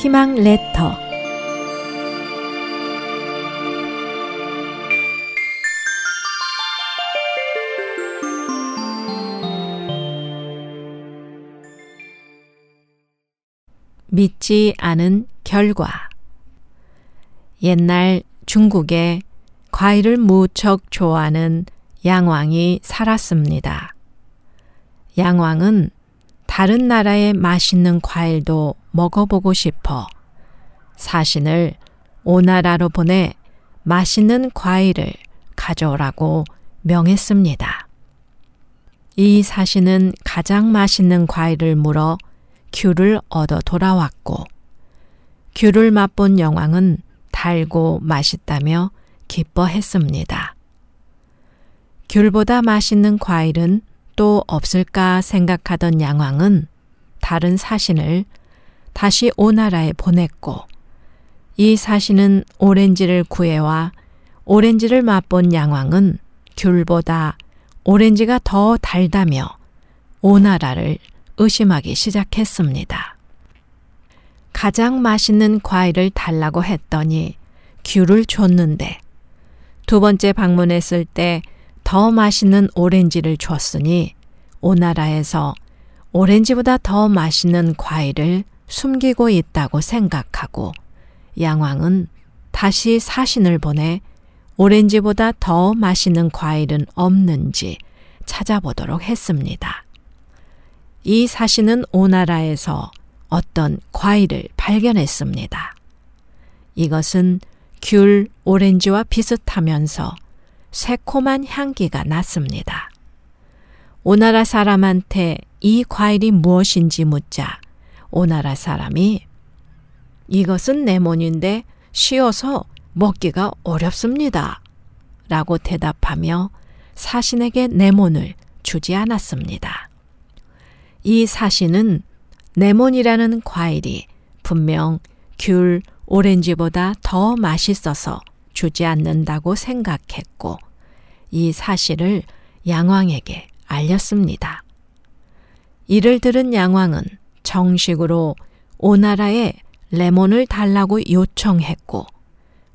희망 레터 믿지 않은 결과 옛날 중국에 과일을 무척 좋아하는 양왕이 살았습니다. 양왕은 다른 나라의 맛있는 과일도 먹어보고 싶어 사신을 오나라로 보내 맛있는 과일을 가져오라고 명했습니다. 이 사신은 가장 맛있는 과일을 물어 귤을 얻어 돌아왔고 귤을 맛본 영왕은 달고 맛있다며 기뻐했습니다. 귤보다 맛있는 과일은 또 없을까 생각하던 양왕은 다른 사신을 다시 오나라에 보냈고 이 사신은 오렌지를 구해와 오렌지를 맛본 양왕은 귤보다 오렌지가 더 달다며 오나라를 의심하기 시작했습니다. 가장 맛있는 과일을 달라고 했더니 귤을 줬는데 두 번째 방문했을 때 더 맛있는 오렌지를 줬으니 오나라에서 오렌지보다 더 맛있는 과일을 숨기고 있다고 생각하고 양왕은 다시 사신을 보내 오렌지보다 더 맛있는 과일은 없는지 찾아보도록 했습니다. 이 사신은 오나라에서 어떤 과일을 발견했습니다. 이것은 귤, 오렌지와 비슷하면서 새콤한 향기가 났습니다. 오나라 사람한테 이 과일이 무엇인지 묻자 오나라 사람이 이것은 레몬인데 쉬어서 먹기가 어렵습니다. 라고 대답하며 사신에게 레몬을 주지 않았습니다. 이 사신은 레몬이라는 과일이 분명 귤, 오렌지보다 더 맛있어서 주지 않는다고 생각했고 이 사실을 양왕에게 알렸습니다. 이를 들은 양왕은 정식으로 오나라에 레몬을 달라고 요청했고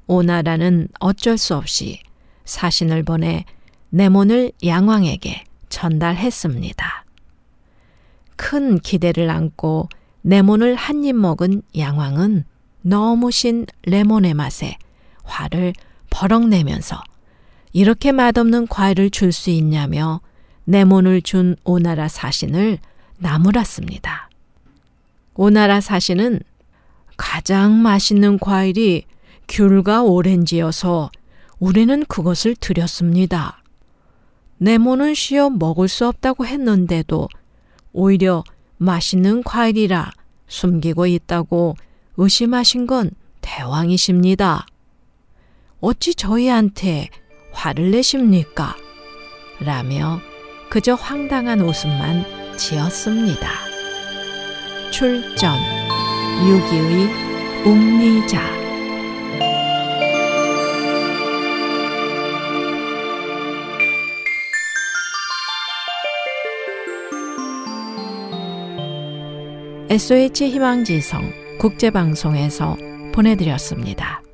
오나라는 어쩔 수 없이 사신을 보내 레몬을 양왕에게 전달했습니다. 큰 기대를 안고 레몬을 한 입 먹은 양왕은 너무 신 레몬의 맛에 화를 버럭 내면서 이렇게 맛없는 과일을 줄 수 있냐며 레몬을 준 오나라 사신을 나무랐습니다. 오나라 사신은 가장 맛있는 과일이 귤과 오렌지여서 우리는 그것을 드렸습니다. 레몬은 쉬어 먹을 수 없다고 했는데도 오히려 맛있는 과일이라 숨기고 있다고 의심하신 건 대왕이십니다. 어찌 저희한테 화를 내십니까? 라며 그저 황당한 웃음만 지었습니다. 출전 유기의 웅리자 SOH 희망지성 국제방송에서 보내드렸습니다.